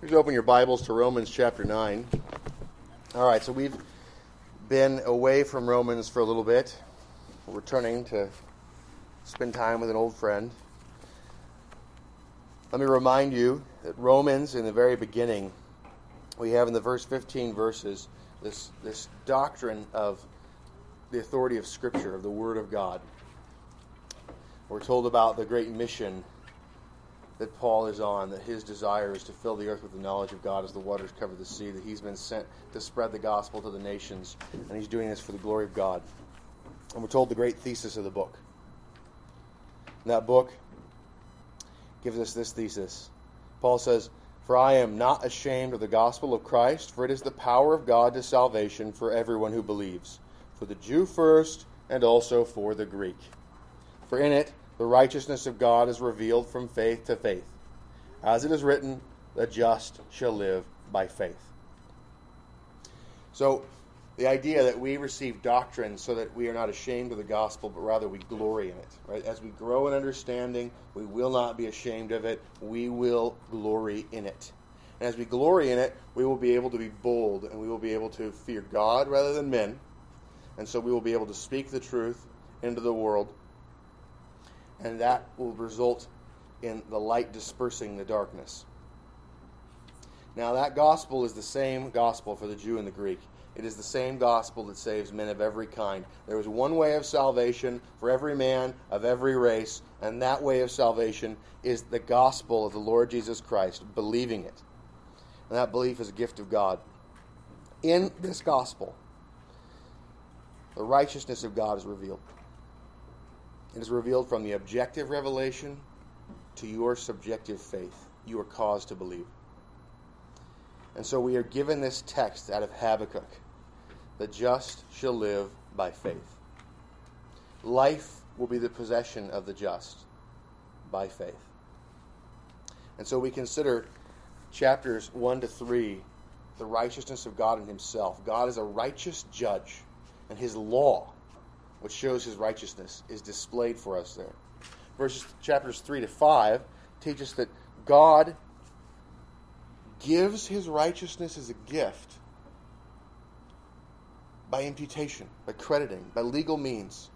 Please open your Bibles to Romans chapter 9. All right, so we've been away from Romans for a little bit. We're returning to spend time with an old friend. Let me remind you that Romans, in the very beginning, we have in the first 15 verses this, this doctrine of the authority of Scripture, of the Word of God. We're told about the great mission that Paul is on, that his desire is to fill the earth with the knowledge of God as the waters cover the sea, that he's been sent to spread the gospel to the nations, and he's doing this for the glory of God. And we're told the great thesis of the book. And that book gives us this thesis. Paul says, For I am not ashamed of the gospel of Christ, for it is the power of God to salvation for everyone who believes, for the Jew first, and also for the Greek. For in it, the righteousness of God is revealed from faith to faith. As it is written, the just shall live by faith. So, the idea that we receive doctrine so that we are not ashamed of the gospel, but rather we glory in it. Right? As we grow in understanding, we will not be ashamed of it. We will glory in it. And as we glory in it, we will be able to be bold and we will be able to fear God rather than men. And so we will be able to speak the truth into the world and that will result in the light dispersing the darkness. Now, that gospel is the same gospel for the Jew and the Greek. It is the same gospel that saves men of every kind. There is one way of salvation for every man of every race, and that way of salvation is the gospel of the Lord Jesus Christ, believing it. And that belief is a gift of God. In this gospel, the righteousness of God is revealed. It is revealed from the objective revelation to your subjective faith. You are caused to believe. And so we are given this text out of Habakkuk the just shall live by faith. Life will be the possession of the just by faith. And so we consider chapters 1 to 3 the righteousness of God in Himself. God is a righteous judge, and His law which shows his righteousness, is displayed for us there. Verses chapters 3 to 5 teach us that God gives his righteousness as a gift by imputation, by crediting, by legal means,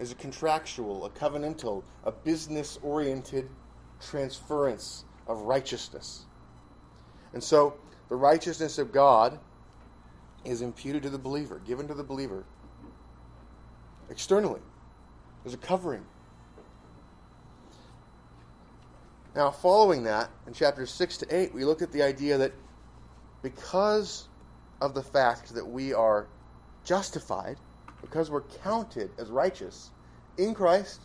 as a contractual, a covenantal, a business oriented transference of righteousness. And so the righteousness of God is imputed to the believer, given to the believer externally. There's a covering. Now, following that, in chapters 6 to 8, we look at the idea that because of the fact that we are justified, because we're counted as righteous in Christ,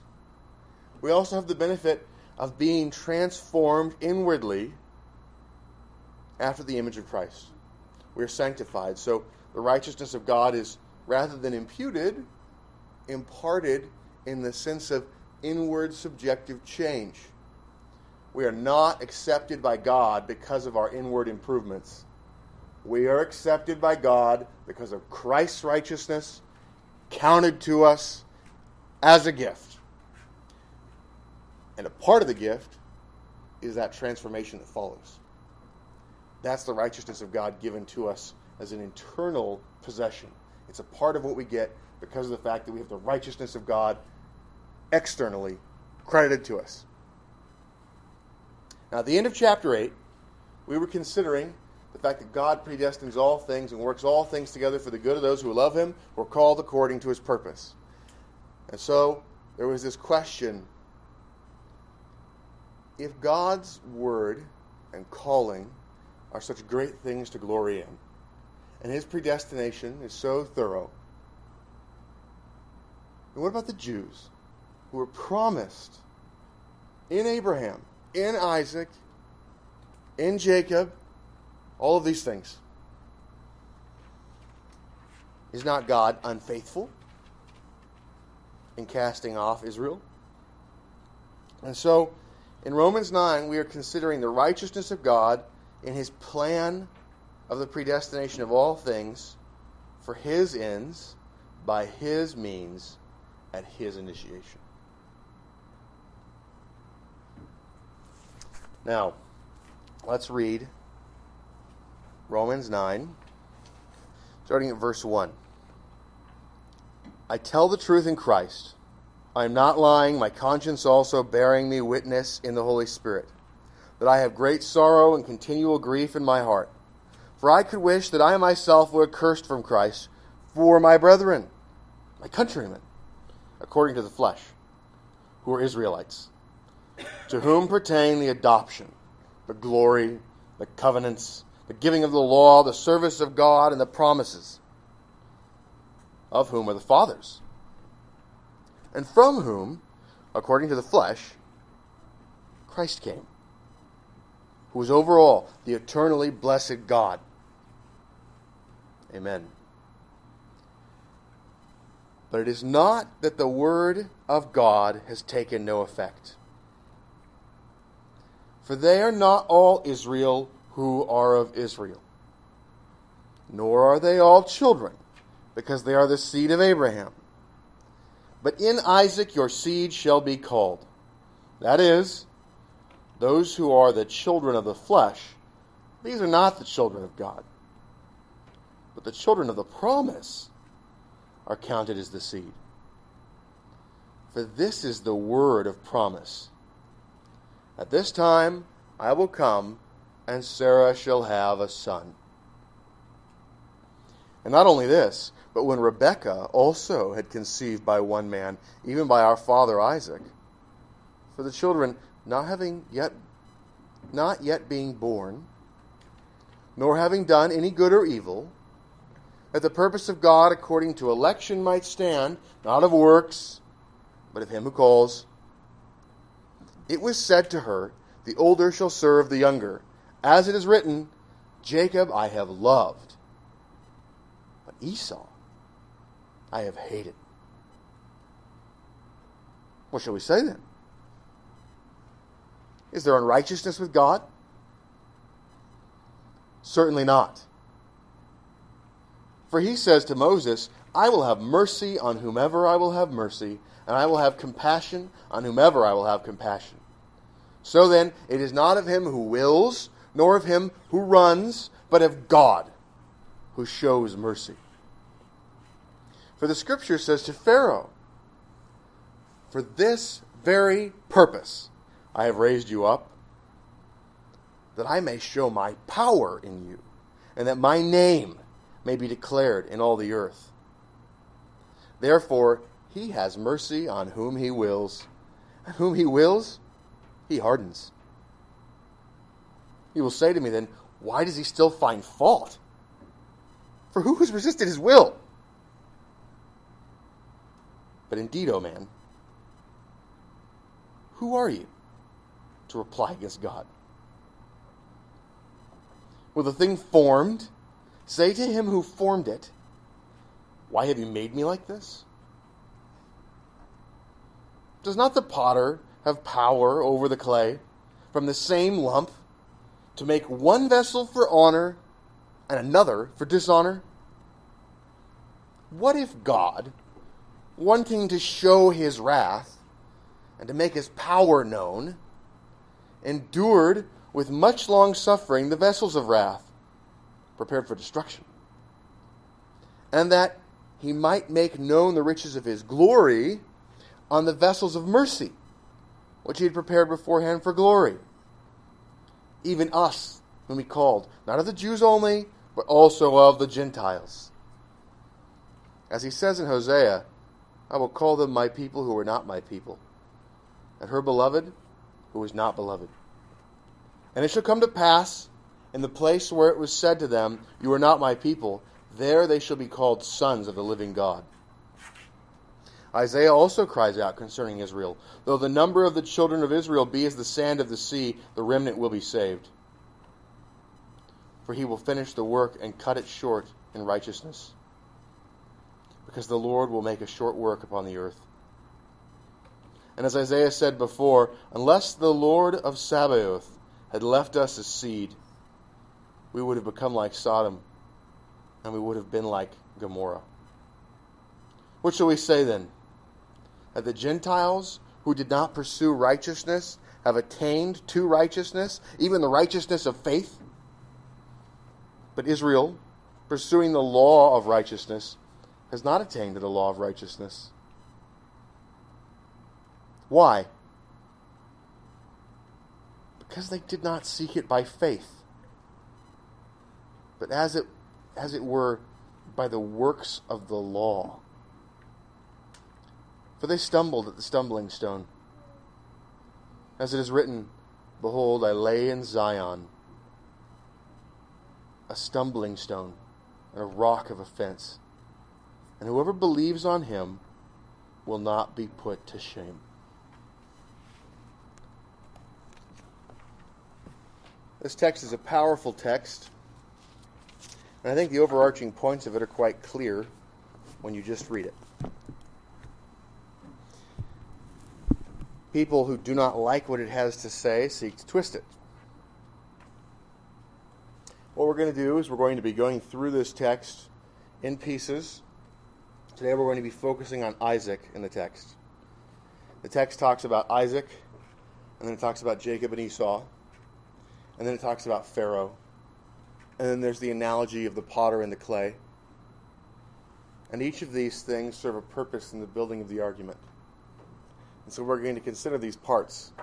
we also have the benefit of being transformed inwardly after the image of Christ. We are sanctified. So the righteousness of God is rather than imputed, imparted in the sense of inward subjective change. We are not accepted by God because of our inward improvements. We are accepted by God because of Christ's righteousness counted to us as a gift. And a part of the gift is that transformation that follows. That's the righteousness of God given to us as an internal possession. It's a part of what we get because of the fact that we have the righteousness of God externally credited to us. Now, at the end of chapter 8, we were considering the fact that God predestines all things and works all things together for the good of those who love Him, are called according to His purpose. And so, there was this question if God's word and calling are such great things to glory in, and His predestination is so thorough, and what about the Jews who were promised in Abraham, in Isaac, in Jacob, all of these things? Is not God unfaithful in casting off Israel? And so, in Romans 9, we are considering the righteousness of God in his plan of the predestination of all things for his ends by his means at his initiation. Now, let's read Romans 9, starting at verse 1. I tell the truth in Christ. I am not lying, my conscience also bearing me witness in the Holy Spirit, that I have great sorrow and continual grief in my heart. For I could wish that I myself were accursed from Christ for my brethren, my countrymen, according to the flesh, who are Israelites, to whom pertain the adoption, the glory, the covenants, the giving of the law, the service of God, and the promises, of whom are the fathers, and from whom, according to the flesh, Christ came, who is over all the eternally blessed God Amen. But it is not that the Word of God has taken no effect. For they are not all Israel who are of Israel, nor are they all children, because they are the seed of Abraham. But in Isaac your seed shall be called. That is, those who are the children of the flesh, these are not the children of God but the children of the promise are counted as the seed. For this is the word of promise. At this time I will come, and Sarah shall have a son. And not only this, but when Rebekah also had conceived by one man, even by our father Isaac, for the children not having yet not yet being born, nor having done any good or evil, that the purpose of God according to election might stand, not of works, but of him who calls. It was said to her, The older shall serve the younger. As it is written, Jacob I have loved, but Esau I have hated. What shall we say then? Is there unrighteousness with God? Certainly not. For he says to Moses, I will have mercy on whomever I will have mercy, and I will have compassion on whomever I will have compassion. So then, it is not of him who wills, nor of him who runs, but of God who shows mercy. For the scripture says to Pharaoh, For this very purpose I have raised you up, that I may show my power in you, and that my name may be declared in all the earth. Therefore, he has mercy on whom he wills, and whom he wills, he hardens. You will say to me then, why does he still find fault? For who has resisted his will? But indeed, O oh man, who are you to reply against God? Will the thing formed Say to him who formed it, Why have you made me like this? Does not the potter have power over the clay from the same lump to make one vessel for honor and another for dishonor? What if God, wanting to show his wrath and to make his power known, endured with much long suffering the vessels of wrath? Prepared for destruction. And that he might make known the riches of his glory on the vessels of mercy, which he had prepared beforehand for glory. Even us, whom he called, not of the Jews only, but also of the Gentiles. As he says in Hosea, I will call them my people who are not my people, and her beloved who is not beloved. And it shall come to pass in the place where it was said to them, You are not my people, there they shall be called sons of the living God. Isaiah also cries out concerning Israel Though the number of the children of Israel be as the sand of the sea, the remnant will be saved. For he will finish the work and cut it short in righteousness. Because the Lord will make a short work upon the earth. And as Isaiah said before, unless the Lord of Sabaoth had left us a seed, we would have become like Sodom and we would have been like Gomorrah. What shall we say then? That the Gentiles who did not pursue righteousness have attained to righteousness, even the righteousness of faith? But Israel, pursuing the law of righteousness, has not attained to the law of righteousness. Why? Because they did not seek it by faith, but as it, as it were, by the works of the law. For they stumbled at the stumbling stone. As it is written, Behold, I lay in Zion a stumbling stone and a rock of offense, and whoever believes on him will not be put to shame. This text is a powerful text, and I think the overarching points of it are quite clear when you just read it. People who do not like what it has to say seek to twist it. What we're going to do is we're going to be going through this text in pieces. Today we're going to be focusing on Isaac in the text. The text talks about Isaac, and then it talks about Jacob and Esau and then it talks about Pharaoh. And then there's the analogy of the potter and the clay. And each of these things serve a purpose in the building of the argument. And so we're going to consider these parts.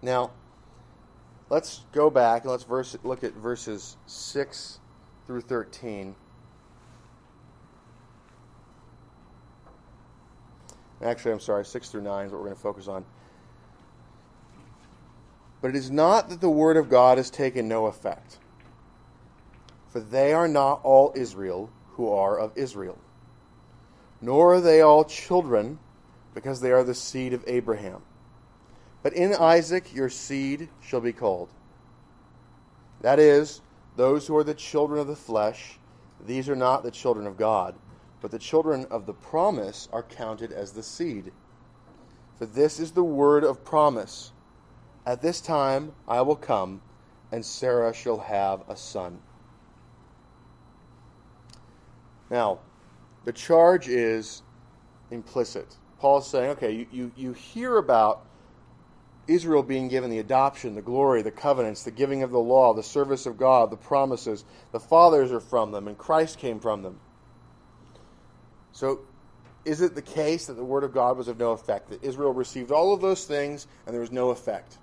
Now, let's go back and let's verse, look at verses 6 through 13. Actually, I'm sorry, 6 through 9 is what we're going to focus on. But it is not that the word of God has taken no effect. For they are not all Israel who are of Israel, nor are they all children, because they are the seed of Abraham. But in Isaac your seed shall be called. That is, those who are the children of the flesh, these are not the children of God, but the children of the promise are counted as the seed. For this is the word of promise. At this time I will come, and Sarah shall have a son. Now, the charge is implicit. Paul's saying, okay, you, you, you hear about Israel being given the adoption, the glory, the covenants, the giving of the law, the service of God, the promises. The fathers are from them, and Christ came from them. So, is it the case that the word of God was of no effect? That Israel received all of those things and there was no effect?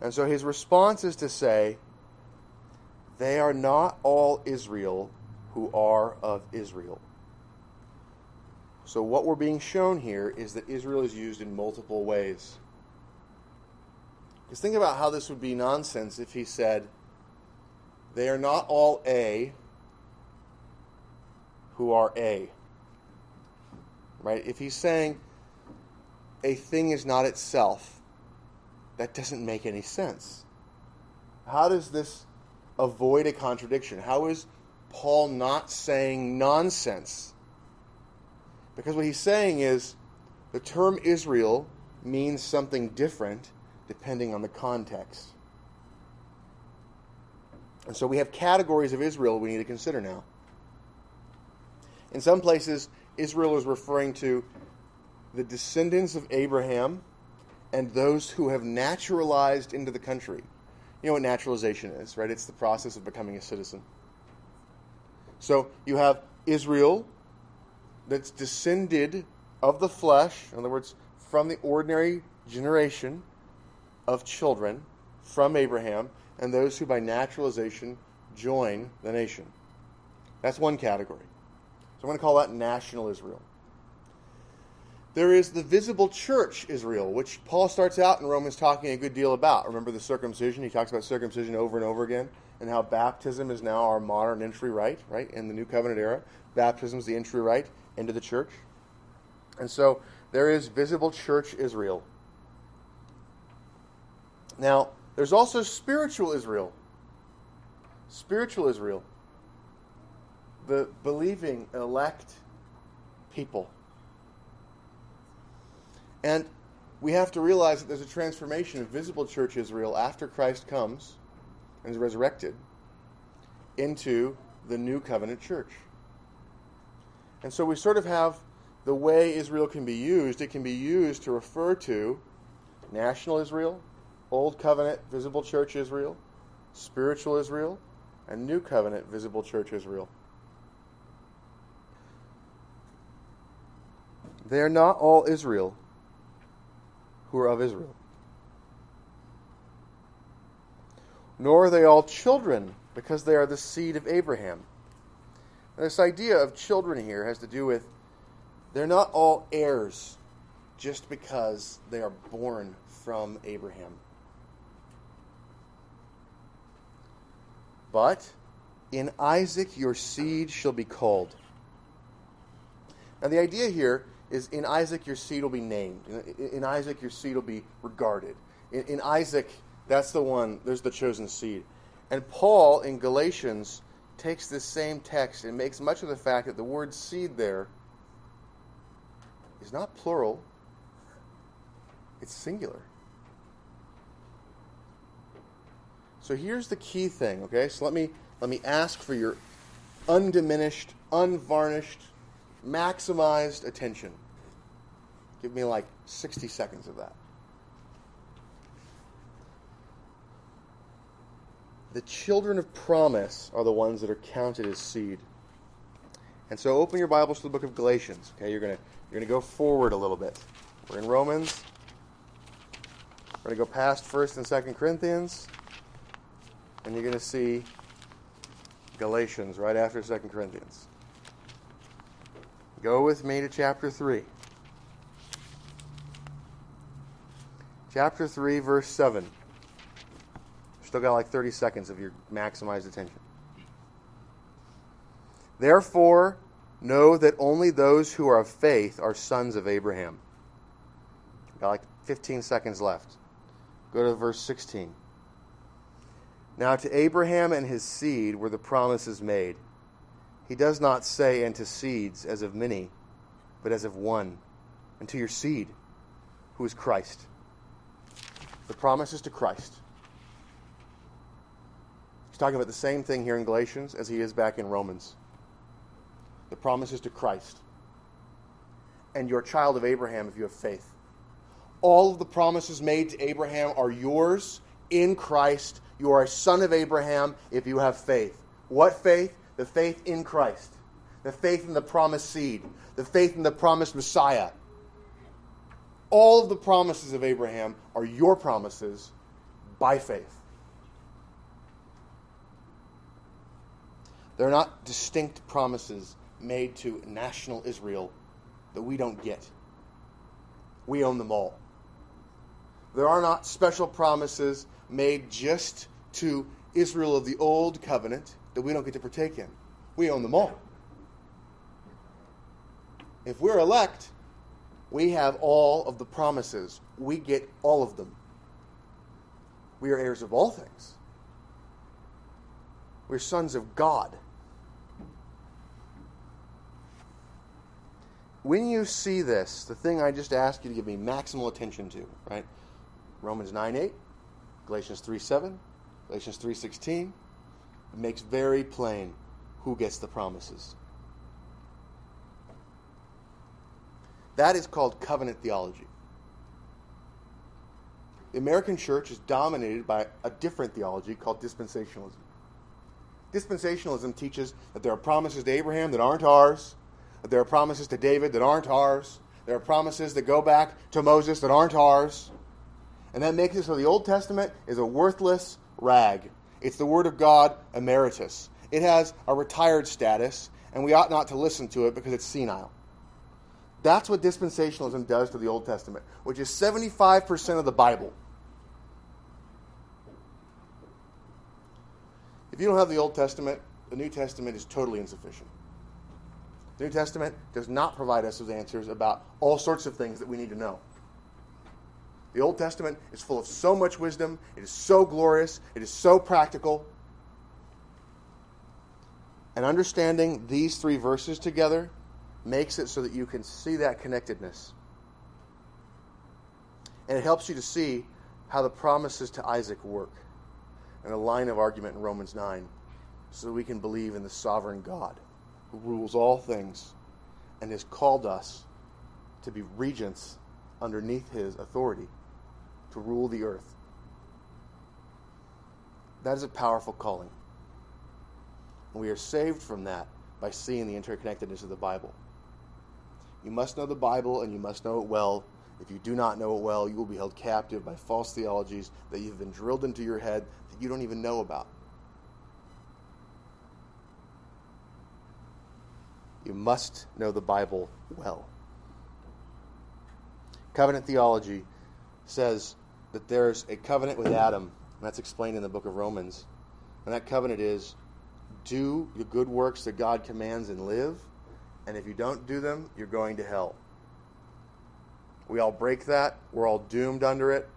And so his response is to say, They are not all Israel who are of Israel. So what we're being shown here is that Israel is used in multiple ways. Because think about how this would be nonsense if he said, They are not all A who are A. Right? If he's saying a thing is not itself, that doesn't make any sense. How does this avoid a contradiction? How is Paul not saying nonsense? Because what he's saying is the term Israel means something different depending on the context. And so we have categories of Israel we need to consider now. In some places, Israel is referring to the descendants of Abraham and those who have naturalized into the country. You know what naturalization is, right? It's the process of becoming a citizen. So you have Israel that's descended of the flesh, in other words, from the ordinary generation of children from Abraham, and those who by naturalization join the nation. That's one category. So I'm going to call that national Israel. There is the visible church, Israel, which Paul starts out in Romans talking a good deal about. Remember the circumcision? He talks about circumcision over and over again, and how baptism is now our modern entry rite, right? In the new covenant era, baptism is the entry rite into the church. And so there is visible church Israel. Now, there's also spiritual Israel. Spiritual Israel. The believing, elect people and we have to realize that there's a transformation of visible church Israel after Christ comes and is resurrected into the new covenant church. And so we sort of have the way Israel can be used, it can be used to refer to national Israel, old covenant visible church Israel, spiritual Israel, and New Covenant visible church Israel. They are not all Israel who are of Israel. Nor are they all children, because they are the seed of Abraham. This idea of children here has to do with they're not all heirs just because they are born from Abraham. But in Isaac your seed shall be called. Now, the idea here is in Isaac your seed will be named. In, in Isaac your seed will be regarded. In, in Isaac, that's the one, there's the chosen seed. And Paul in Galatians takes this same text and makes much of the fact that the word seed there is not plural, it's singular. So here's the key thing, okay? So let me let me ask for your undiminished, unvarnished, maximized attention. Give me like 60 seconds of that. The children of promise are the ones that are counted as seed. And so open your Bibles to the book of Galatians. Okay, you're gonna you're gonna go forward a little bit. We're in Romans. We're gonna go past First and Second Corinthians, and you're gonna see Galatians right after Second Corinthians. Go with me to chapter three. Chapter 3, verse 7. Still got like 30 seconds of your maximized attention. Therefore, know that only those who are of faith are sons of Abraham. Got like 15 seconds left. Go to verse 16. Now, to Abraham and his seed were the promises made. He does not say, and to seeds as of many, but as of one, and to your seed, who is Christ. The promise is to Christ. He's talking about the same thing here in Galatians as he is back in Romans. The promise is to Christ. And you're a child of Abraham if you have faith. All of the promises made to Abraham are yours in Christ. You are a son of Abraham if you have faith. What faith? The faith in Christ. The faith in the promised seed. The faith in the promised Messiah all of the promises of Abraham are your promises by faith. They're not distinct promises made to national Israel that we don't get. We own them all. There are not special promises made just to Israel of the old covenant that we don't get to partake in. We own them all. If we're elect, we have all of the promises. We get all of them. We are heirs of all things. We're sons of God. When you see this, the thing I just asked you to give me maximal attention to, right? Romans 9 8, Galatians 3 7, Galatians 3 16, makes very plain who gets the promises. That is called covenant theology. The American church is dominated by a different theology called dispensationalism. Dispensationalism teaches that there are promises to Abraham that aren't ours, that there are promises to David that aren't ours, there are promises that go back to Moses that aren't ours. And that makes it so the Old Testament is a worthless rag. It's the Word of God emeritus. It has a retired status, and we ought not to listen to it because it's senile. That's what dispensationalism does to the Old Testament, which is 75% of the Bible. If you don't have the Old Testament, the New Testament is totally insufficient. The New Testament does not provide us with answers about all sorts of things that we need to know. The Old Testament is full of so much wisdom, it is so glorious, it is so practical. And understanding these three verses together makes it so that you can see that connectedness. And it helps you to see how the promises to Isaac work and a line of argument in Romans 9 so that we can believe in the sovereign God who rules all things and has called us to be regents underneath his authority to rule the earth. That is a powerful calling. And we are saved from that by seeing the interconnectedness of the Bible. You must know the Bible and you must know it well. If you do not know it well, you will be held captive by false theologies that you've been drilled into your head that you don't even know about. You must know the Bible well. Covenant theology says that there's a covenant with Adam, and that's explained in the book of Romans. And that covenant is do the good works that God commands and live, and if you don't do them, you're going to hell. We all break that, we're all doomed under it.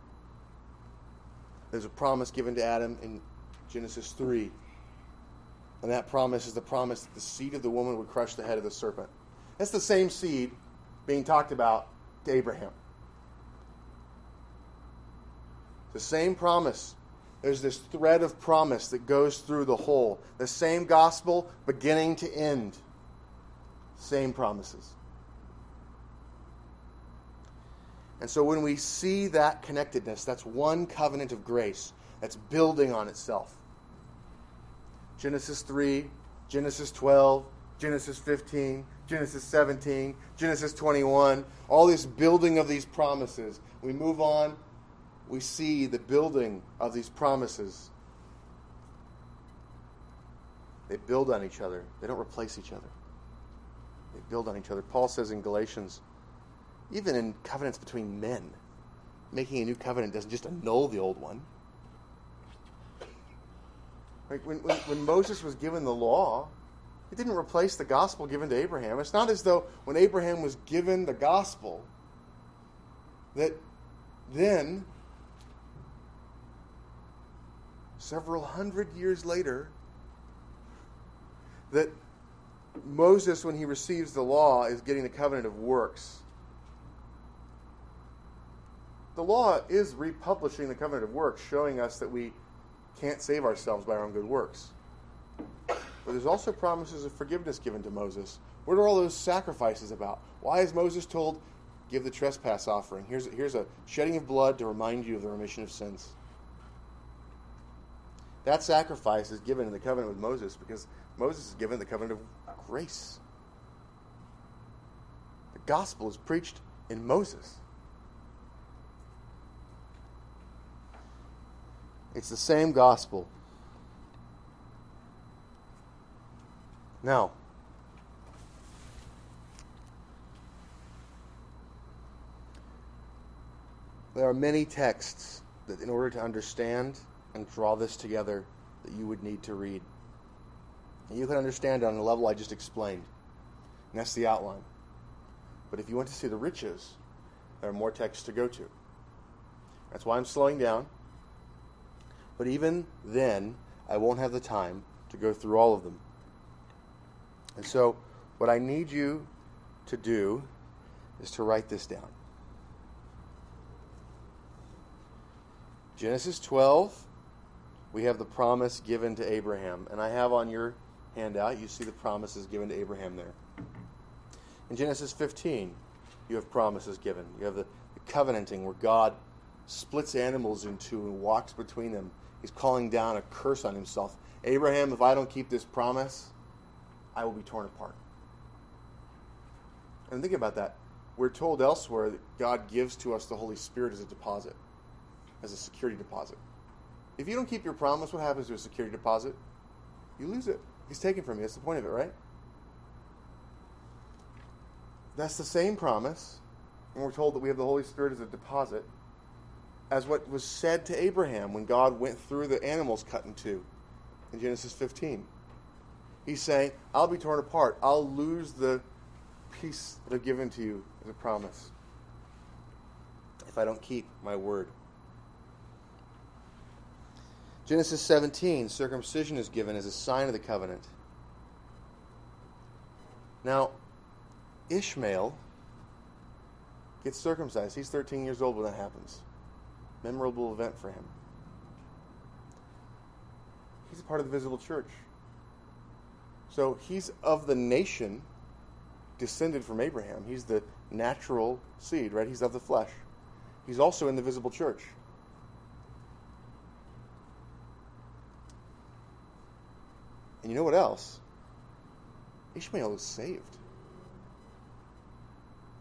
There's a promise given to Adam in Genesis 3. And that promise is the promise that the seed of the woman would crush the head of the serpent. That's the same seed being talked about to Abraham. The same promise. There's this thread of promise that goes through the whole. The same gospel, beginning to end. Same promises. And so when we see that connectedness, that's one covenant of grace that's building on itself. Genesis 3, Genesis 12, Genesis 15, Genesis 17, Genesis 21, all this building of these promises. We move on, we see the building of these promises. They build on each other, they don't replace each other. Build on each other. Paul says in Galatians, even in covenants between men, making a new covenant doesn't just annul the old one. Like when, when, when Moses was given the law, it didn't replace the gospel given to Abraham. It's not as though when Abraham was given the gospel, that then, several hundred years later, that Moses, when he receives the law, is getting the covenant of works. The law is republishing the covenant of works, showing us that we can't save ourselves by our own good works. But there's also promises of forgiveness given to Moses. What are all those sacrifices about? Why is Moses told, give the trespass offering? Here's, here's a shedding of blood to remind you of the remission of sins. That sacrifice is given in the covenant with Moses because Moses is given the covenant of grace. The gospel is preached in Moses. It's the same gospel. Now, there are many texts that, in order to understand and draw this together, that you would need to read. And you can understand it on the level I just explained. And that's the outline. But if you want to see the riches, there are more texts to go to. That's why I'm slowing down. But even then, I won't have the time to go through all of them. And so, what I need you to do is to write this down. Genesis 12, we have the promise given to Abraham. And I have on your handout, you see the promises given to Abraham there. In Genesis 15, you have promises given. You have the, the covenanting where God splits animals in two and walks between them He's calling down a curse on himself. Abraham, if I don't keep this promise, I will be torn apart. And think about that. We're told elsewhere that God gives to us the Holy Spirit as a deposit, as a security deposit. If you don't keep your promise, what happens to a security deposit? You lose it. He's taken from you. That's the point of it, right? That's the same promise. And we're told that we have the Holy Spirit as a deposit as what was said to Abraham when God went through the animals cut in two in Genesis 15. He's saying, I'll be torn apart. I'll lose the peace that I've given to you as a promise if I don't keep my word. Genesis 17, circumcision is given as a sign of the covenant. Now, Ishmael gets circumcised. He's 13 years old when that happens memorable event for him. He's a part of the visible church. So he's of the nation descended from Abraham. He's the natural seed, right? He's of the flesh. He's also in the visible church. And you know what else? Ishmael is saved.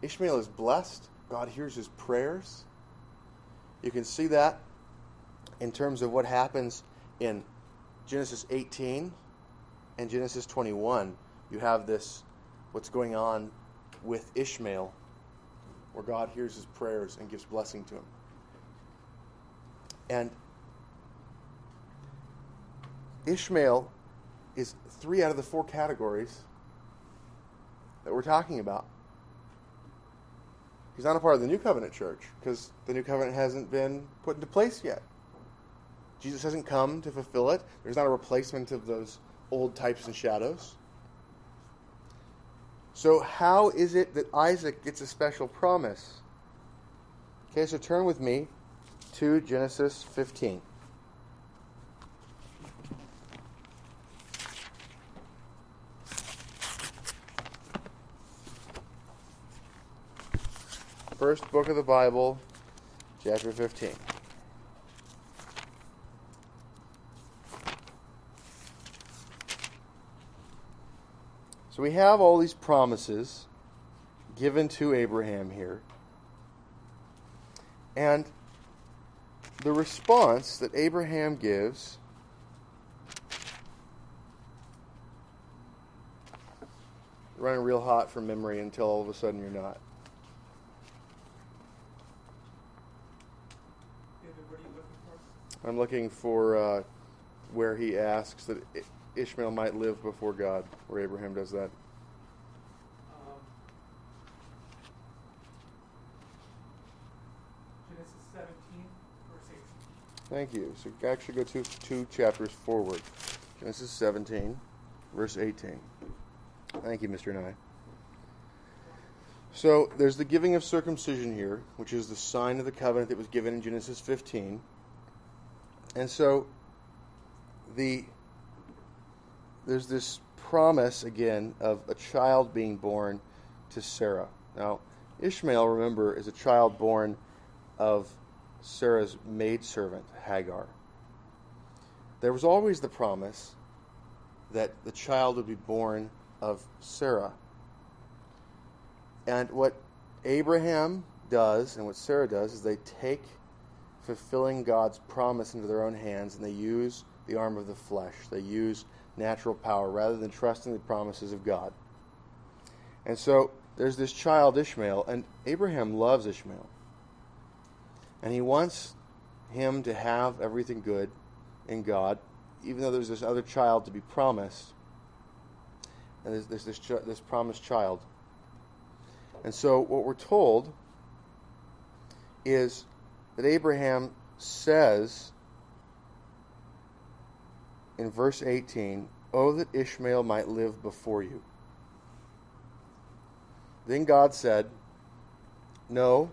Ishmael is blessed. God hears his prayers. You can see that in terms of what happens in Genesis 18 and Genesis 21. You have this, what's going on with Ishmael, where God hears his prayers and gives blessing to him. And Ishmael is three out of the four categories that we're talking about. He's not a part of the New Covenant church because the New Covenant hasn't been put into place yet. Jesus hasn't come to fulfill it. There's not a replacement of those old types and shadows. So, how is it that Isaac gets a special promise? Okay, so turn with me to Genesis 15. First book of the Bible, chapter 15. So we have all these promises given to Abraham here. And the response that Abraham gives running real hot from memory until all of a sudden you're not. I'm looking for uh, where he asks that Ishmael might live before God, where Abraham does that. Um, Genesis 17, verse 18. Thank you. So you actually go two, two chapters forward. Genesis 17, verse 18. Thank you, Mr. Nye. So there's the giving of circumcision here, which is the sign of the covenant that was given in Genesis 15. And so the there's this promise again of a child being born to Sarah. Now, Ishmael, remember, is a child born of Sarah's maidservant, Hagar. There was always the promise that the child would be born of Sarah. And what Abraham does and what Sarah does is they take fulfilling God's promise into their own hands and they use the arm of the flesh. They use natural power rather than trusting the promises of God. And so there's this child Ishmael, and Abraham loves Ishmael. And he wants him to have everything good in God, even though there's this other child to be promised. And there's, there's this, this promised child. And so what we're told is that Abraham says in verse 18, Oh, that Ishmael might live before you. Then God said, No,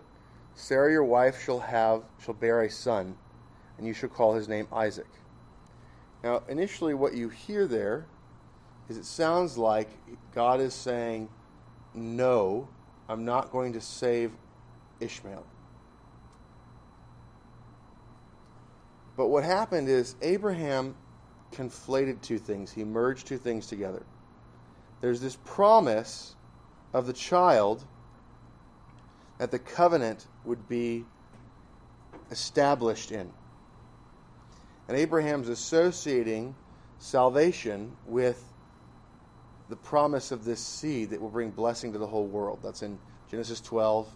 Sarah your wife shall have shall bear a son, and you shall call his name Isaac. Now, initially what you hear there is it sounds like God is saying, No, I'm not going to save Ishmael. But what happened is Abraham conflated two things, he merged two things together. There's this promise of the child that the covenant would be established in. And Abraham's associating salvation with the promise of this seed that will bring blessing to the whole world. That's in Genesis 12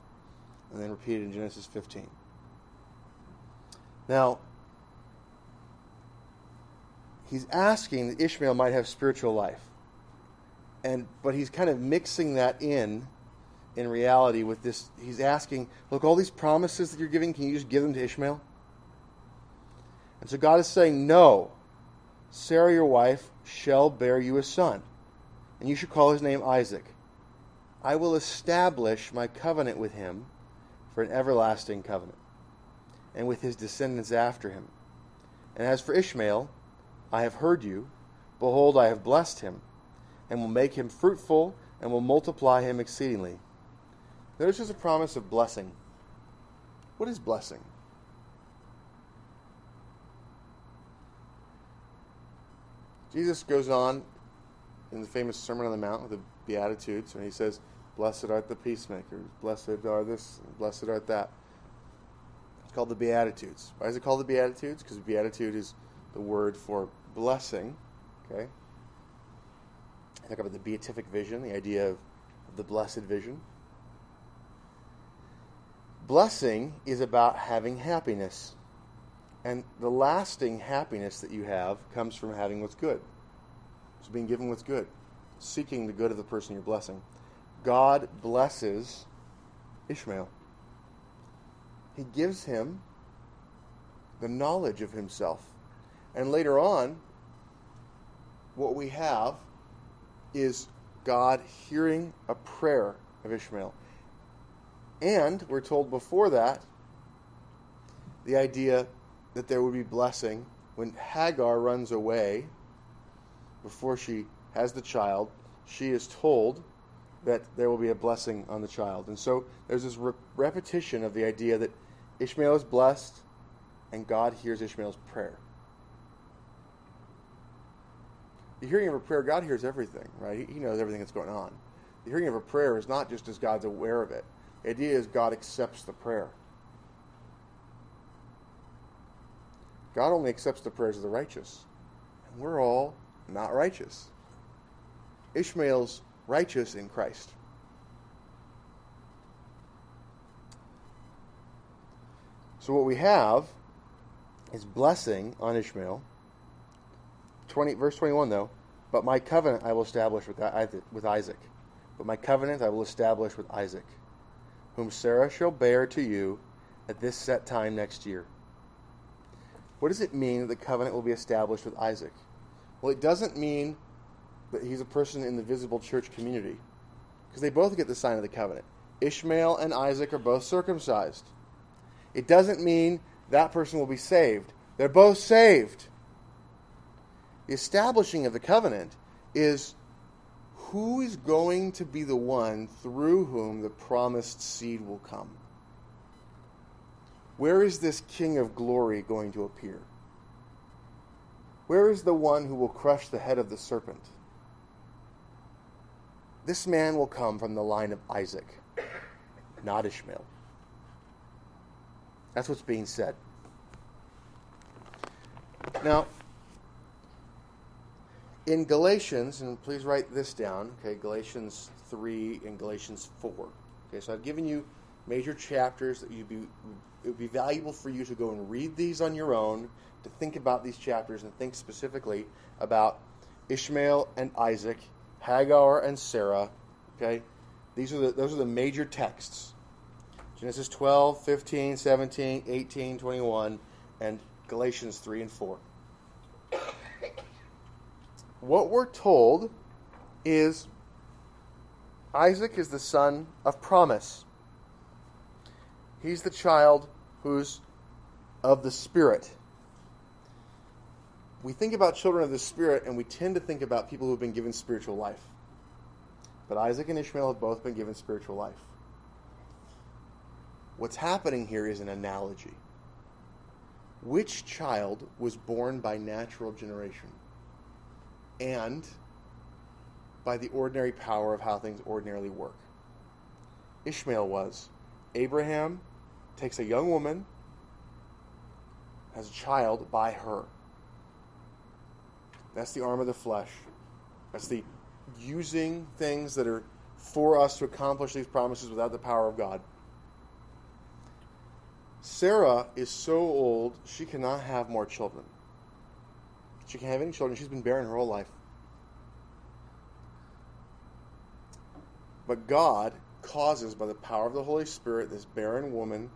and then repeated in Genesis 15. Now, he's asking that Ishmael might have spiritual life. And but he's kind of mixing that in in reality with this he's asking, look, all these promises that you're giving, can you just give them to Ishmael? And so God is saying, No. Sarah your wife shall bear you a son, and you shall call his name Isaac. I will establish my covenant with him for an everlasting covenant, and with his descendants after him. And as for Ishmael, I have heard you. Behold, I have blessed him, and will make him fruitful, and will multiply him exceedingly. Notice there's a promise of blessing. What is blessing? Jesus goes on in the famous Sermon on the Mount with the Beatitudes, and he says, Blessed art the peacemakers, blessed are this, blessed art that. It's called the Beatitudes. Why is it called the Beatitudes? Because Beatitude is the word for blessing. Okay? Talk about the beatific vision, the idea of the blessed vision. Blessing is about having happiness. And the lasting happiness that you have comes from having what's good. So being given what's good, seeking the good of the person you're blessing. God blesses Ishmael. He gives him the knowledge of himself. And later on, what we have is God hearing a prayer of Ishmael. And we're told before that the idea that there would be blessing when Hagar runs away before she has the child. She is told that there will be a blessing on the child. And so there's this re- repetition of the idea that Ishmael is blessed and God hears Ishmael's prayer. The hearing of a prayer, God hears everything, right? He knows everything that's going on. The hearing of a prayer is not just as God's aware of it. The idea is God accepts the prayer. God only accepts the prayers of the righteous. And we're all not righteous. Ishmael's righteous in Christ. So what we have is blessing on Ishmael 20, verse 21, though, but my covenant I will establish with, with Isaac. But my covenant I will establish with Isaac, whom Sarah shall bear to you at this set time next year. What does it mean that the covenant will be established with Isaac? Well, it doesn't mean that he's a person in the visible church community, because they both get the sign of the covenant. Ishmael and Isaac are both circumcised. It doesn't mean that person will be saved. They're both saved. The establishing of the covenant is who is going to be the one through whom the promised seed will come? Where is this King of glory going to appear? Where is the one who will crush the head of the serpent? This man will come from the line of Isaac, not Ishmael. That's what's being said. Now, in Galatians, and please write this down, okay, Galatians 3 and Galatians 4. Okay, so I've given you major chapters that you'd be it would be valuable for you to go and read these on your own, to think about these chapters and think specifically about Ishmael and Isaac, Hagar and Sarah. Okay? These are the those are the major texts. Genesis 12, 15, 17, 18, 21, and Galatians 3 and 4 what we're told is Isaac is the son of promise. He's the child who's of the Spirit. We think about children of the Spirit and we tend to think about people who've been given spiritual life. But Isaac and Ishmael have both been given spiritual life. What's happening here is an analogy. Which child was born by natural generation? And by the ordinary power of how things ordinarily work. Ishmael was. Abraham takes a young woman, has a child by her. That's the arm of the flesh. That's the using things that are for us to accomplish these promises without the power of God. Sarah is so old, she cannot have more children. She can't have any children. She's been barren her whole life. But God causes, by the power of the Holy Spirit, this barren woman,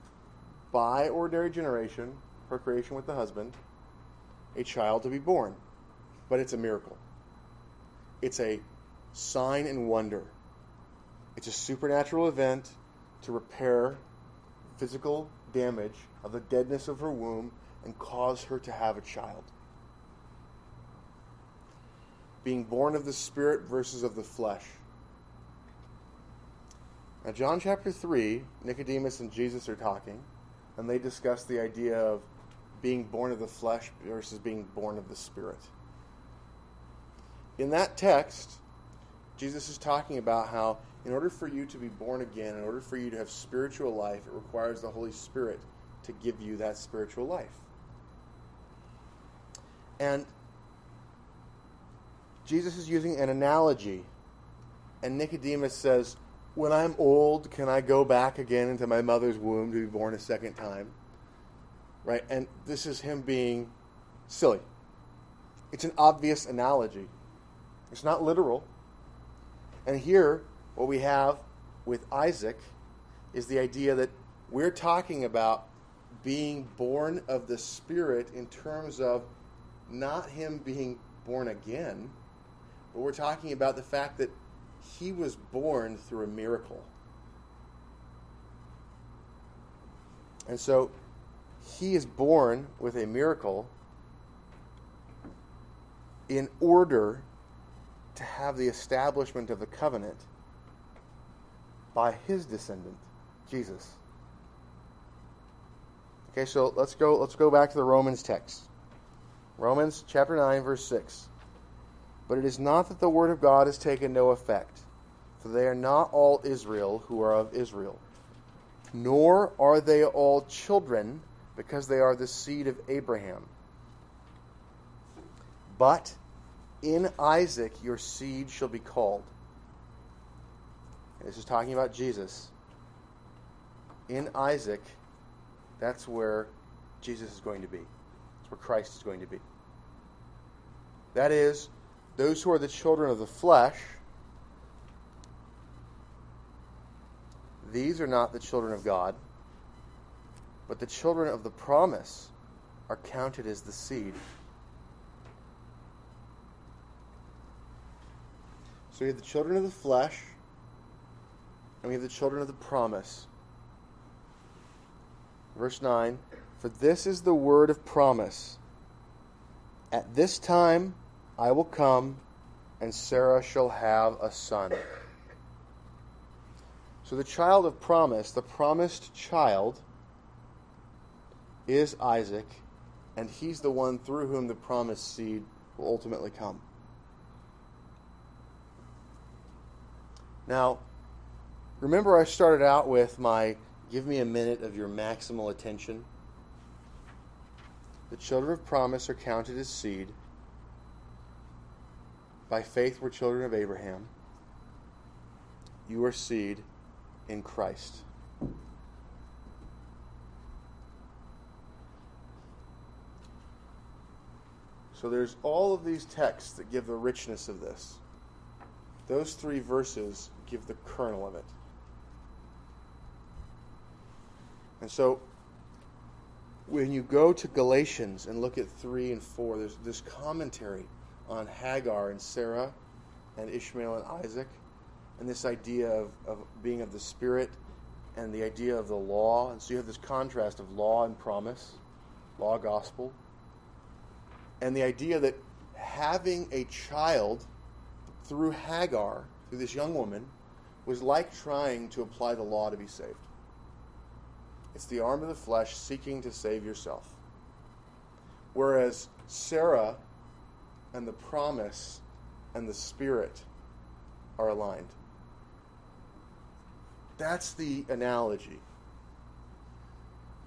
by ordinary generation, her creation with the husband, a child to be born. But it's a miracle. It's a sign and wonder. It's a supernatural event to repair physical damage of the deadness of her womb and cause her to have a child being born of the Spirit versus of the flesh. Now, John chapter 3, Nicodemus and Jesus are talking, and they discuss the idea of being born of the flesh versus being born of the Spirit. in that text, Jesus is talking about how, in order for you to be born again, in order for you to have spiritual life, it requires the Holy Spirit to give you that spiritual life. And Jesus is using an analogy. And Nicodemus says, When I'm old, can I go back again into my mother's womb to be born a second time? Right? And this is him being silly. It's an obvious analogy, it's not literal. And here, what we have with Isaac is the idea that we're talking about being born of the Spirit in terms of not him being born again, but we're talking about the fact that he was born through a miracle. And so he is born with a miracle in order to have the establishment of the covenant by his descendant, Jesus. Okay, so let's go let's go back to the Romans text. Romans chapter 9 verse 6. But it is not that the word of God has taken no effect, for they are not all Israel who are of Israel, nor are they all children because they are the seed of Abraham. But in Isaac your seed shall be called. And this is talking about Jesus. In Isaac, that's where Jesus is going to be. That's where Christ is going to be. That is, those who are the children of the flesh, these are not the children of God, but the children of the promise are counted as the seed. So we have the children of the flesh, and we have the children of the promise. Verse 9 For this is the word of promise. At this time I will come, and Sarah shall have a son. So the child of promise, the promised child, is Isaac, and he's the one through whom the promised seed will ultimately come. Now, remember I started out with my give me a minute of your maximal attention? The children of promise are counted as seed. By faith, we're children of Abraham. You are seed in Christ. So there's all of these texts that give the richness of this. Those three verses give the kernel of it. And so when you go to Galatians and look at 3 and 4, there's this commentary on Hagar and Sarah and Ishmael and Isaac, and this idea of, of being of the Spirit and the idea of the law. And so you have this contrast of law and promise, law, gospel, and the idea that having a child through Hagar, through this young woman, was like trying to apply the law to be saved. It's the arm of the flesh seeking to save yourself. Whereas Sarah and the promise and the Spirit are aligned. That's the analogy.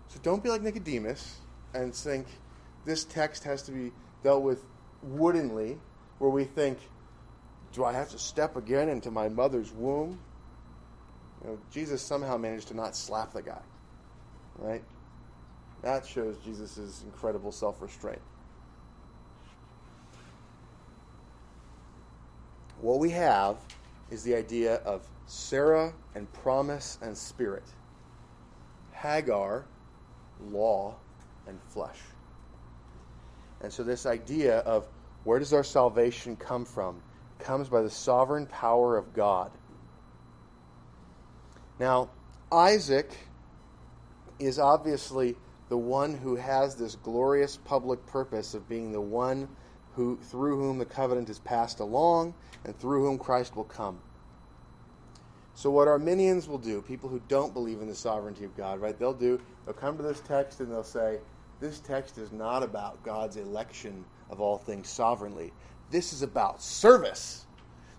So don't be like Nicodemus and think this text has to be dealt with woodenly, where we think, do I have to step again into my mother's womb? You know, Jesus somehow managed to not slap the guy, right? That shows Jesus' incredible self restraint. What we have is the idea of Sarah and promise and spirit, Hagar, law, and flesh. And so, this idea of where does our salvation come from comes by the sovereign power of God. Now, Isaac is obviously the one who has this glorious public purpose of being the one who through whom the covenant is passed along and through whom Christ will come. So what Arminians will do, people who don't believe in the sovereignty of God, right? They'll do they'll come to this text and they'll say this text is not about God's election of all things sovereignly. This is about service.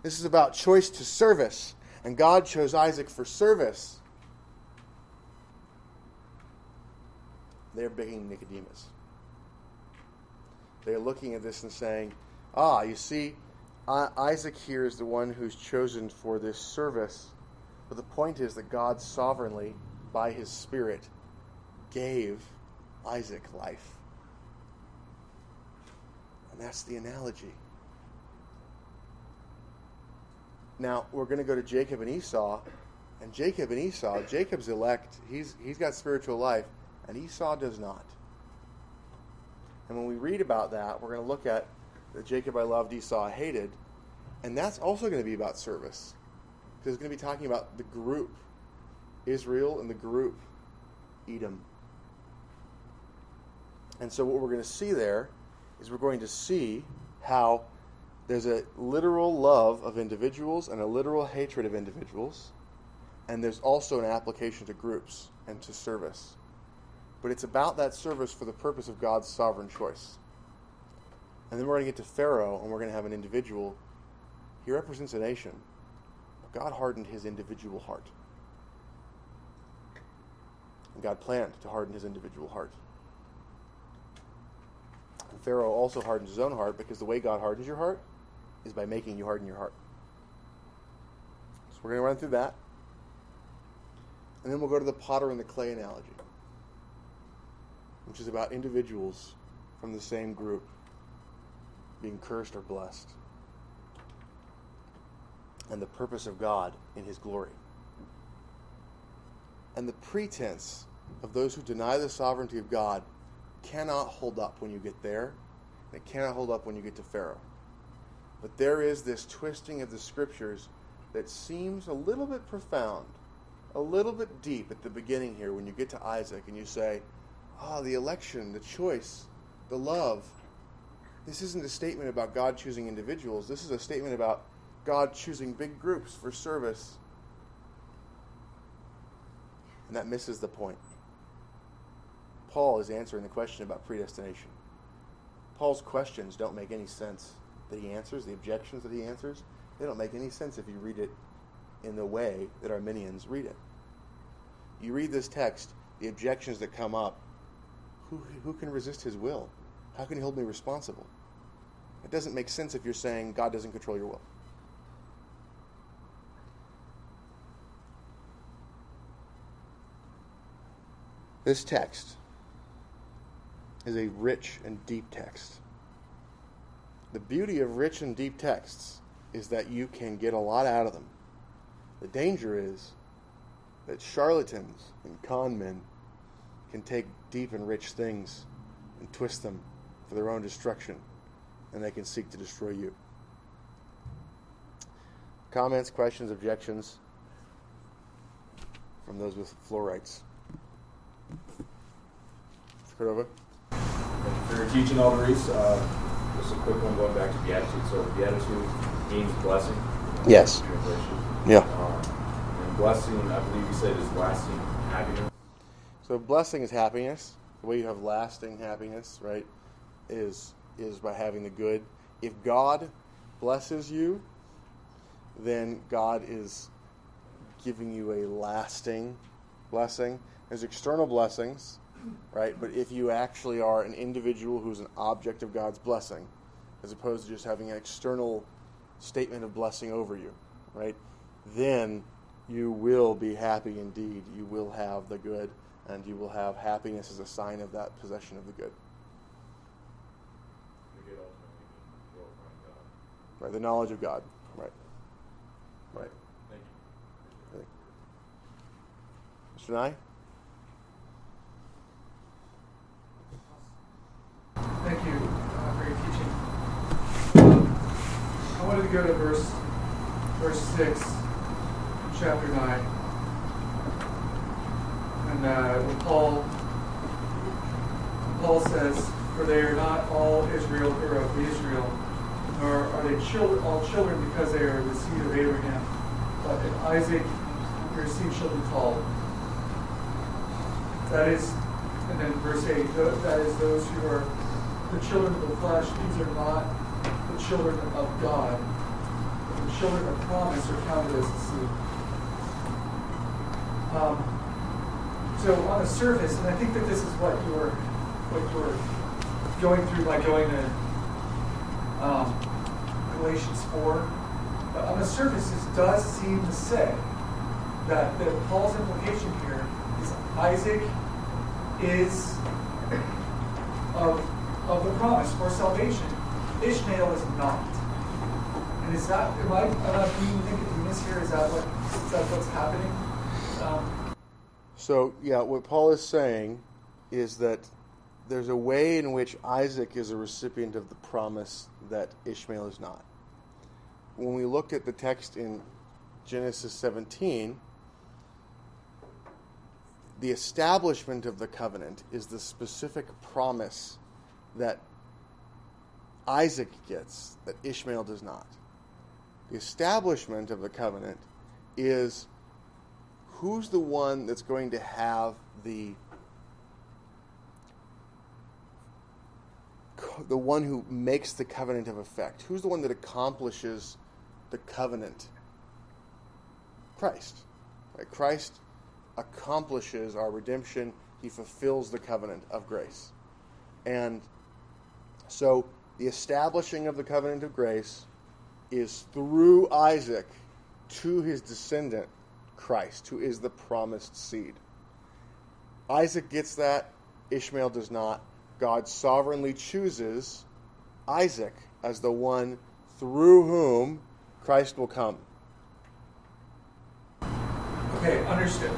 This is about choice to service. And God chose Isaac for service. They're begging Nicodemus. They're looking at this and saying, Ah, you see, Isaac here is the one who's chosen for this service. But the point is that God sovereignly, by his Spirit, gave Isaac life. And that's the analogy. Now, we're going to go to Jacob and Esau. And Jacob and Esau, Jacob's elect, he's, he's got spiritual life, and Esau does not. And when we read about that, we're going to look at the Jacob I loved, Esau I hated. And that's also going to be about service. Because it's going to be talking about the group Israel and the group Edom. And so, what we're going to see there is we're going to see how there's a literal love of individuals and a literal hatred of individuals, and there's also an application to groups and to service. But it's about that service for the purpose of God's sovereign choice. And then we're going to get to Pharaoh, and we're going to have an individual. He represents a nation. But God hardened his individual heart. And God planned to harden his individual heart. And Pharaoh also hardens his own heart because the way God hardens your heart is by making you harden your heart. So we're going to run through that. And then we'll go to the potter and the clay analogy, which is about individuals from the same group being cursed or blessed, and the purpose of God in his glory. And the pretense of those who deny the sovereignty of God cannot hold up when you get there, and it cannot hold up when you get to Pharaoh. But there is this twisting of the scriptures that seems a little bit profound, a little bit deep at the beginning here when you get to Isaac and you say, ah, oh, the election, the choice, the love. This isn't a statement about God choosing individuals. This is a statement about God choosing big groups for service. And that misses the point. Paul is answering the question about predestination. Paul's questions don't make any sense that he answers, the objections that he answers, they don't make any sense if you read it in the way that Arminians read it. You read this text, the objections that come up, who, who can resist his will? How can he hold me responsible? It doesn't make sense if you're saying God doesn't control your will. This text is a rich and deep text. The beauty of rich and deep texts is that you can get a lot out of them. The danger is that charlatans and con men can take deep and rich things and twist them for their own destruction, and they can seek to destroy you. Comments, questions, objections from those with floor rights. Cordova. For your teaching, Alderise. Uh, just a quick one going back to Beatitude. So Beatitude means blessing. Yes. Yeah. Um, and blessing, I believe you said, is lasting happiness. So blessing is happiness. The way you have lasting happiness, right, is is by having the good. If God blesses you, then God is giving you a lasting blessing. There's external blessings, right? But if you actually are an individual who's an object of God's blessing, as opposed to just having an external statement of blessing over you, right? Then you will be happy indeed. You will have the good, and you will have happiness as a sign of that possession of the good. Right, the knowledge of God. Right. Right. Thank you. Mr. Nye? Thank you uh, for your teaching. Um, I wanted to go to verse verse six, chapter nine, and uh, when Paul Paul says, "For they are not all Israel are of Israel, nor are they children, all children because they are the seed of Abraham, but in Isaac your seed shall be called." That is, and then verse eight. That is those who are the children of the flesh, these are not the the children of God, the children of promise are counted as the seed. Um, so on the surface, and I think that this is what you're what you're going through by going to um, Galatians 4. But on the surface, this does seem to say that, that Paul's implication here is Isaac is of, of the promise for salvation. Ishmael is not. And is that, am I, am I being Nicodemus here? Is that, what, is that what's happening? Um, so, yeah, what Paul is saying is that there's a way in which Isaac is a recipient of the promise that Ishmael is not. When we look at the text in Genesis 17, the establishment of the covenant is the specific promise that Isaac gets that Ishmael does not. The establishment of the covenant is who's the one that's going to have the the one who makes the covenant of effect? Who's the one that accomplishes the covenant? Christ. Right? Christ accomplishes our redemption. He fulfills the covenant of grace. And so the establishing of the covenant of grace is through Isaac to his descendant, Christ, who is the promised seed. Isaac gets that, Ishmael does not. God sovereignly chooses Isaac as the one through whom Christ will come. Okay, understood.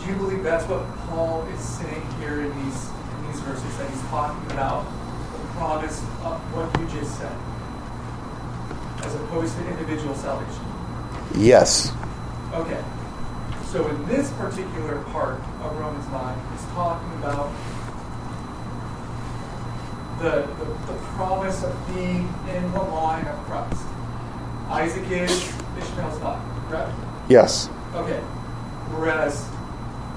Do you believe that's what Paul is saying here in these in these verses that he's talking about the promise of what you just said, as opposed to individual salvation? Yes. Okay. So in this particular part of Romans 9, he's talking about the, the, the promise of being in the line of Christ. Isaac is, Ishmael's not, correct? Yes. Okay. Whereas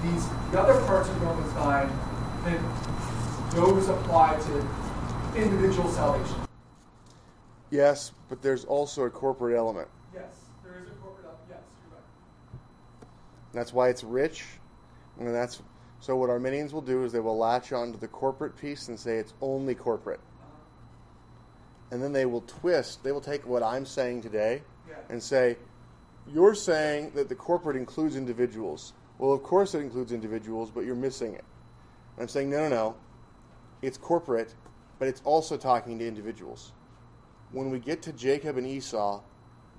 these the other parts of Romans 9, then those apply to individual salvation. Yes, but there's also a corporate element. Yes, there is a corporate element. Yes, you're right. That's why it's rich, and that's so. What Arminians will do is they will latch onto the corporate piece and say it's only corporate, and then they will twist. They will take what I'm saying today and say, "You're saying that the corporate includes individuals." Well, of course it includes individuals, but you're missing it. And I'm saying, no, no, no. It's corporate, but it's also talking to individuals. When we get to Jacob and Esau,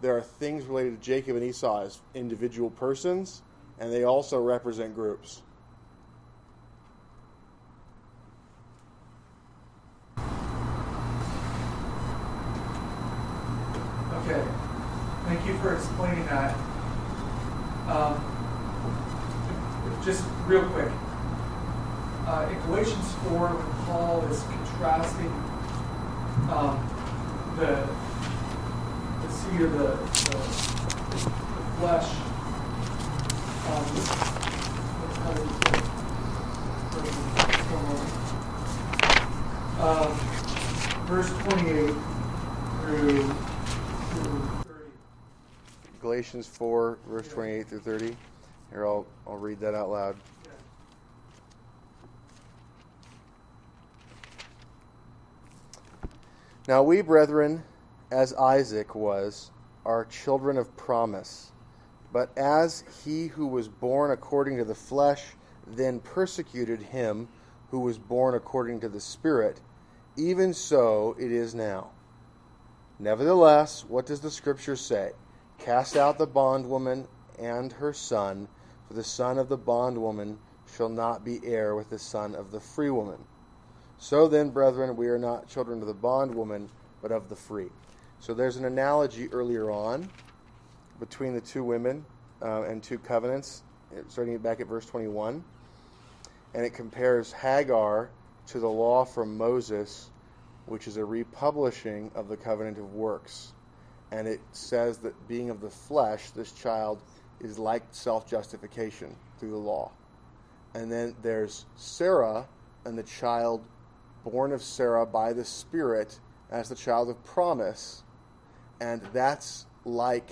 there are things related to Jacob and Esau as individual persons, and they also represent groups. Okay. Thank you for explaining that. Um, just real quick. Uh, in Galatians 4, when Paul is contrasting um, the, the seed of the, the, the flesh, verse 28 through, through 30. Galatians 4, verse 28 through 30. Here, I'll, I'll read that out loud. Now we, brethren, as Isaac was, are children of promise. But as he who was born according to the flesh then persecuted him who was born according to the Spirit, even so it is now. Nevertheless, what does the Scripture say? Cast out the bondwoman and her son, for the son of the bondwoman shall not be heir with the son of the free woman. So then, brethren, we are not children of the bondwoman, but of the free. So there's an analogy earlier on between the two women uh, and two covenants, starting back at verse 21. And it compares Hagar to the law from Moses, which is a republishing of the covenant of works. And it says that being of the flesh, this child is like self justification through the law. And then there's Sarah and the child born of Sarah by the Spirit as the child of promise, and that's like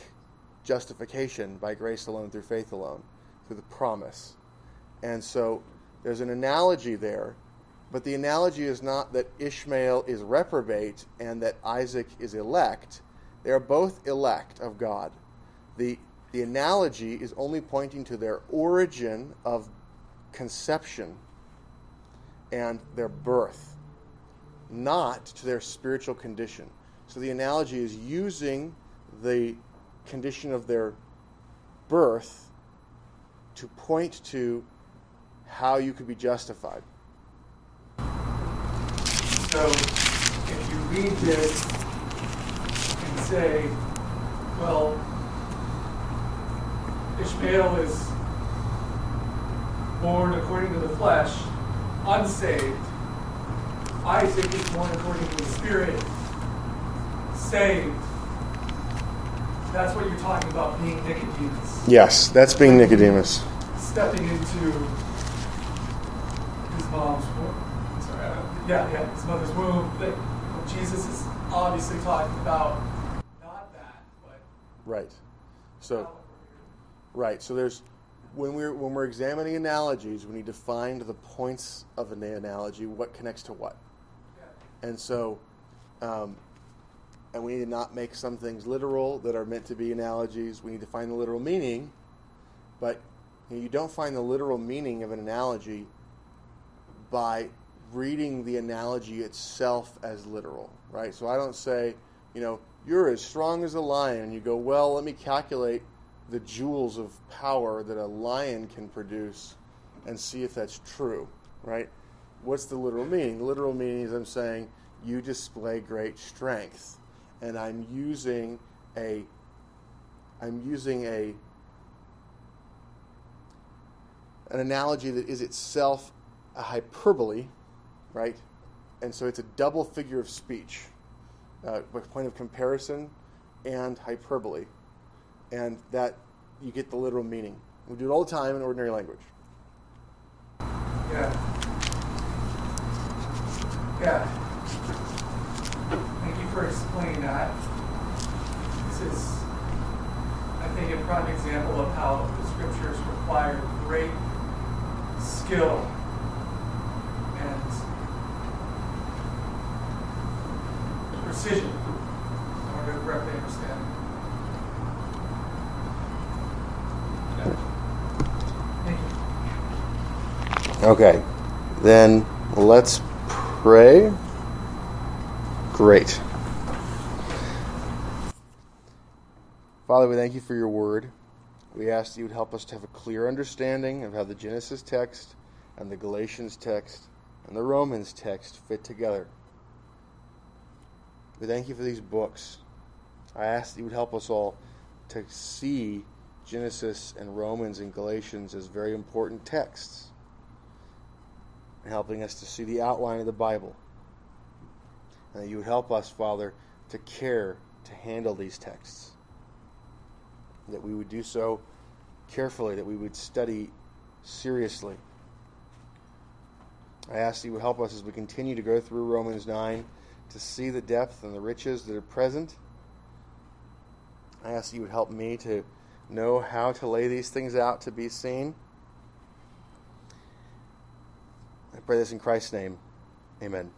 justification by grace alone through faith alone, through the promise. And so there's an analogy there, but the analogy is not that Ishmael is reprobate and that Isaac is elect. They are both elect of God. The, the analogy is only pointing to their origin of conception and their birth, not to their spiritual condition. So the analogy is using the condition of their birth to point to how you could be justified. So if you read this and say, well, Ishmael is born according to the flesh, unsaved. Isaac is born according to the Spirit, saved. That's what you're talking about being Nicodemus. Yes, that's being Nicodemus. Stepping into his mom's womb. Sorry, I yeah, yeah, his mother's womb. That Jesus is obviously talking about not that, but Right. So Right. So there's when we're when we're examining analogies, we need to find the points of an analogy, what connects to what, and so, um, and we need to not make some things literal that are meant to be analogies. We need to find the literal meaning, but you, don't find the literal meaning of an analogy by reading the analogy itself as literal, right? So I don't say, you know, you're as strong as a lion, and you go, well, let me calculate the joules of power that a lion can produce and see if that's true, right? What's the literal meaning? The literal meaning is I'm saying you display great strength, and I'm using a I'm using a an analogy that is itself a hyperbole, right? And so it's a double figure of speech, uh, point of comparison and hyperbole, and that you get the literal meaning. We do it all the time in ordinary language. Yeah. Yeah. For explaining that. This is, I think, a prime example of how the scriptures require great skill and precision in order to correctly understand. Okay, then let's pray. Great. Father, we thank you for your word. We ask that you would help us to have a clear understanding of how the Genesis text and the Galatians text and the Romans text fit together. We thank you for these books. I ask that you would help us all to see Genesis and Romans and Galatians as very important texts and helping us to see the outline of the Bible. And that you would help us, Father, to care to handle these texts. That we would do so carefully, that we would study seriously. I ask that you would help us as we continue to go through Romans 9 to see the depth and the riches that are present. I ask that you would help me to know how to lay these things out to be seen. I pray this in Christ's name. Amen.